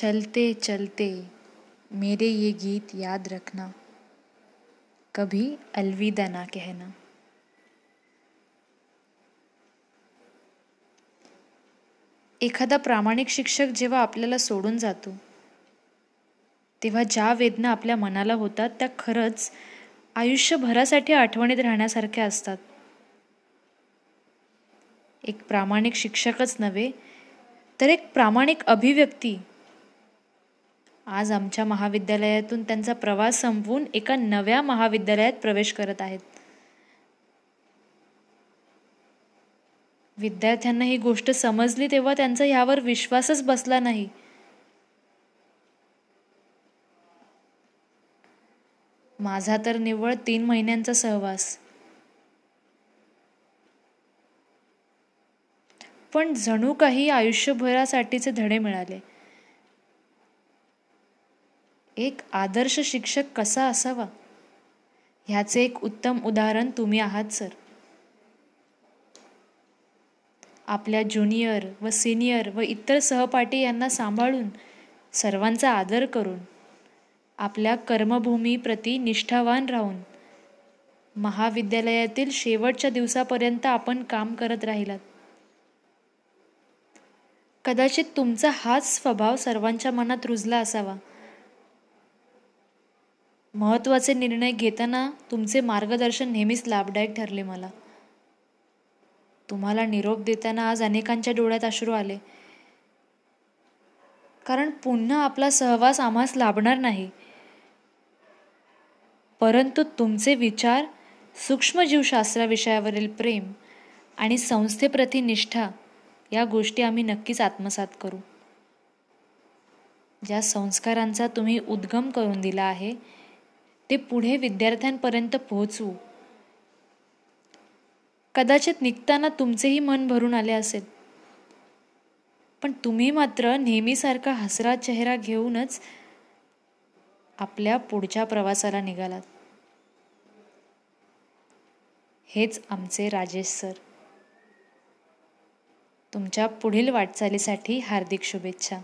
चलते चलते मेरे ये गीत याद रखना कभी अलविदा ना कहना। एखादा प्रामाणिक शिक्षक जेव्हा आपल्याला सोडून जातो तेव्हा ज्या वेदना आपल्या मनाला होतात त्या खरंच आयुष्यभरासाठी आठवणीत राहण्यासारख्या असतात. एक प्रामाणिक शिक्षकच नव्हे तर एक प्रामाणिक अभिव्यक्ती आज आमच्या महाविद्यालयातून त्यांचा प्रवास संपवून एका नव्या महाविद्यालयात प्रवेश करत आहेत. विद्यार्थ्यांना ही गोष्ट समजली तेव्हा त्यांचा ह्यावर विश्वासच बसला नाही. माझा तर निव्वळ तीन महिन्यांचा सहवास. पण जणू काही आयुष्यभरासाठीचे धडे मिळाले. एक आदर्श शिक्षक कसा असावा? ह्याचे एक उत्तम उदाहरण तुम्ही आहात सर. आपल्या ज्युनियर व सिनियर व इतर सहपाठी यांना सांभाळून सर्वांचा आदर करून आपल्या कर्मभूमीप्रती निष्ठावान राहून महाविद्यालयातील शेवटच्या दिवसापर्यंत आपण काम करत राहिलात. कदाचित तुमचा हाच स्वभाव सर्वांच्या मनात रुजला असावा. महत्त्वाचे निर्णय घेताना तुमचे मार्गदर्शन नेहमीच लाभदायक ठरले मला. तुम्हाला निरोप देताना आज अनेकांच्या डोळ्यात अश्रू आले. कारण पुन्हा आपला सहवास आम्हास लाभणार नाही. परंतु तुमचे विचार सूक्ष्मजीवशास्त्र विषयावरील प्रेम आणि संस्थेप्रती निष्ठा या गोष्टी आम्ही नक्कीच आत्मसात करू. ज्या संस्कारांचा तुम्ही उद्गम करून दिला आहे ते पुढे विद्यार्थ्यांपर्यंत पोहोचवू कदाचित निघताना तुमचेही मन भरून आले असेल. पण तुम्ही मात्र नेहमीसारखा हसरा चेहरा घेऊनच आपल्या पुढच्या प्रवासाला निघालात. हेच आमचे राजेश सर. तुमच्या पुढील वाटचालीसाठी हार्दिक शुभेच्छा.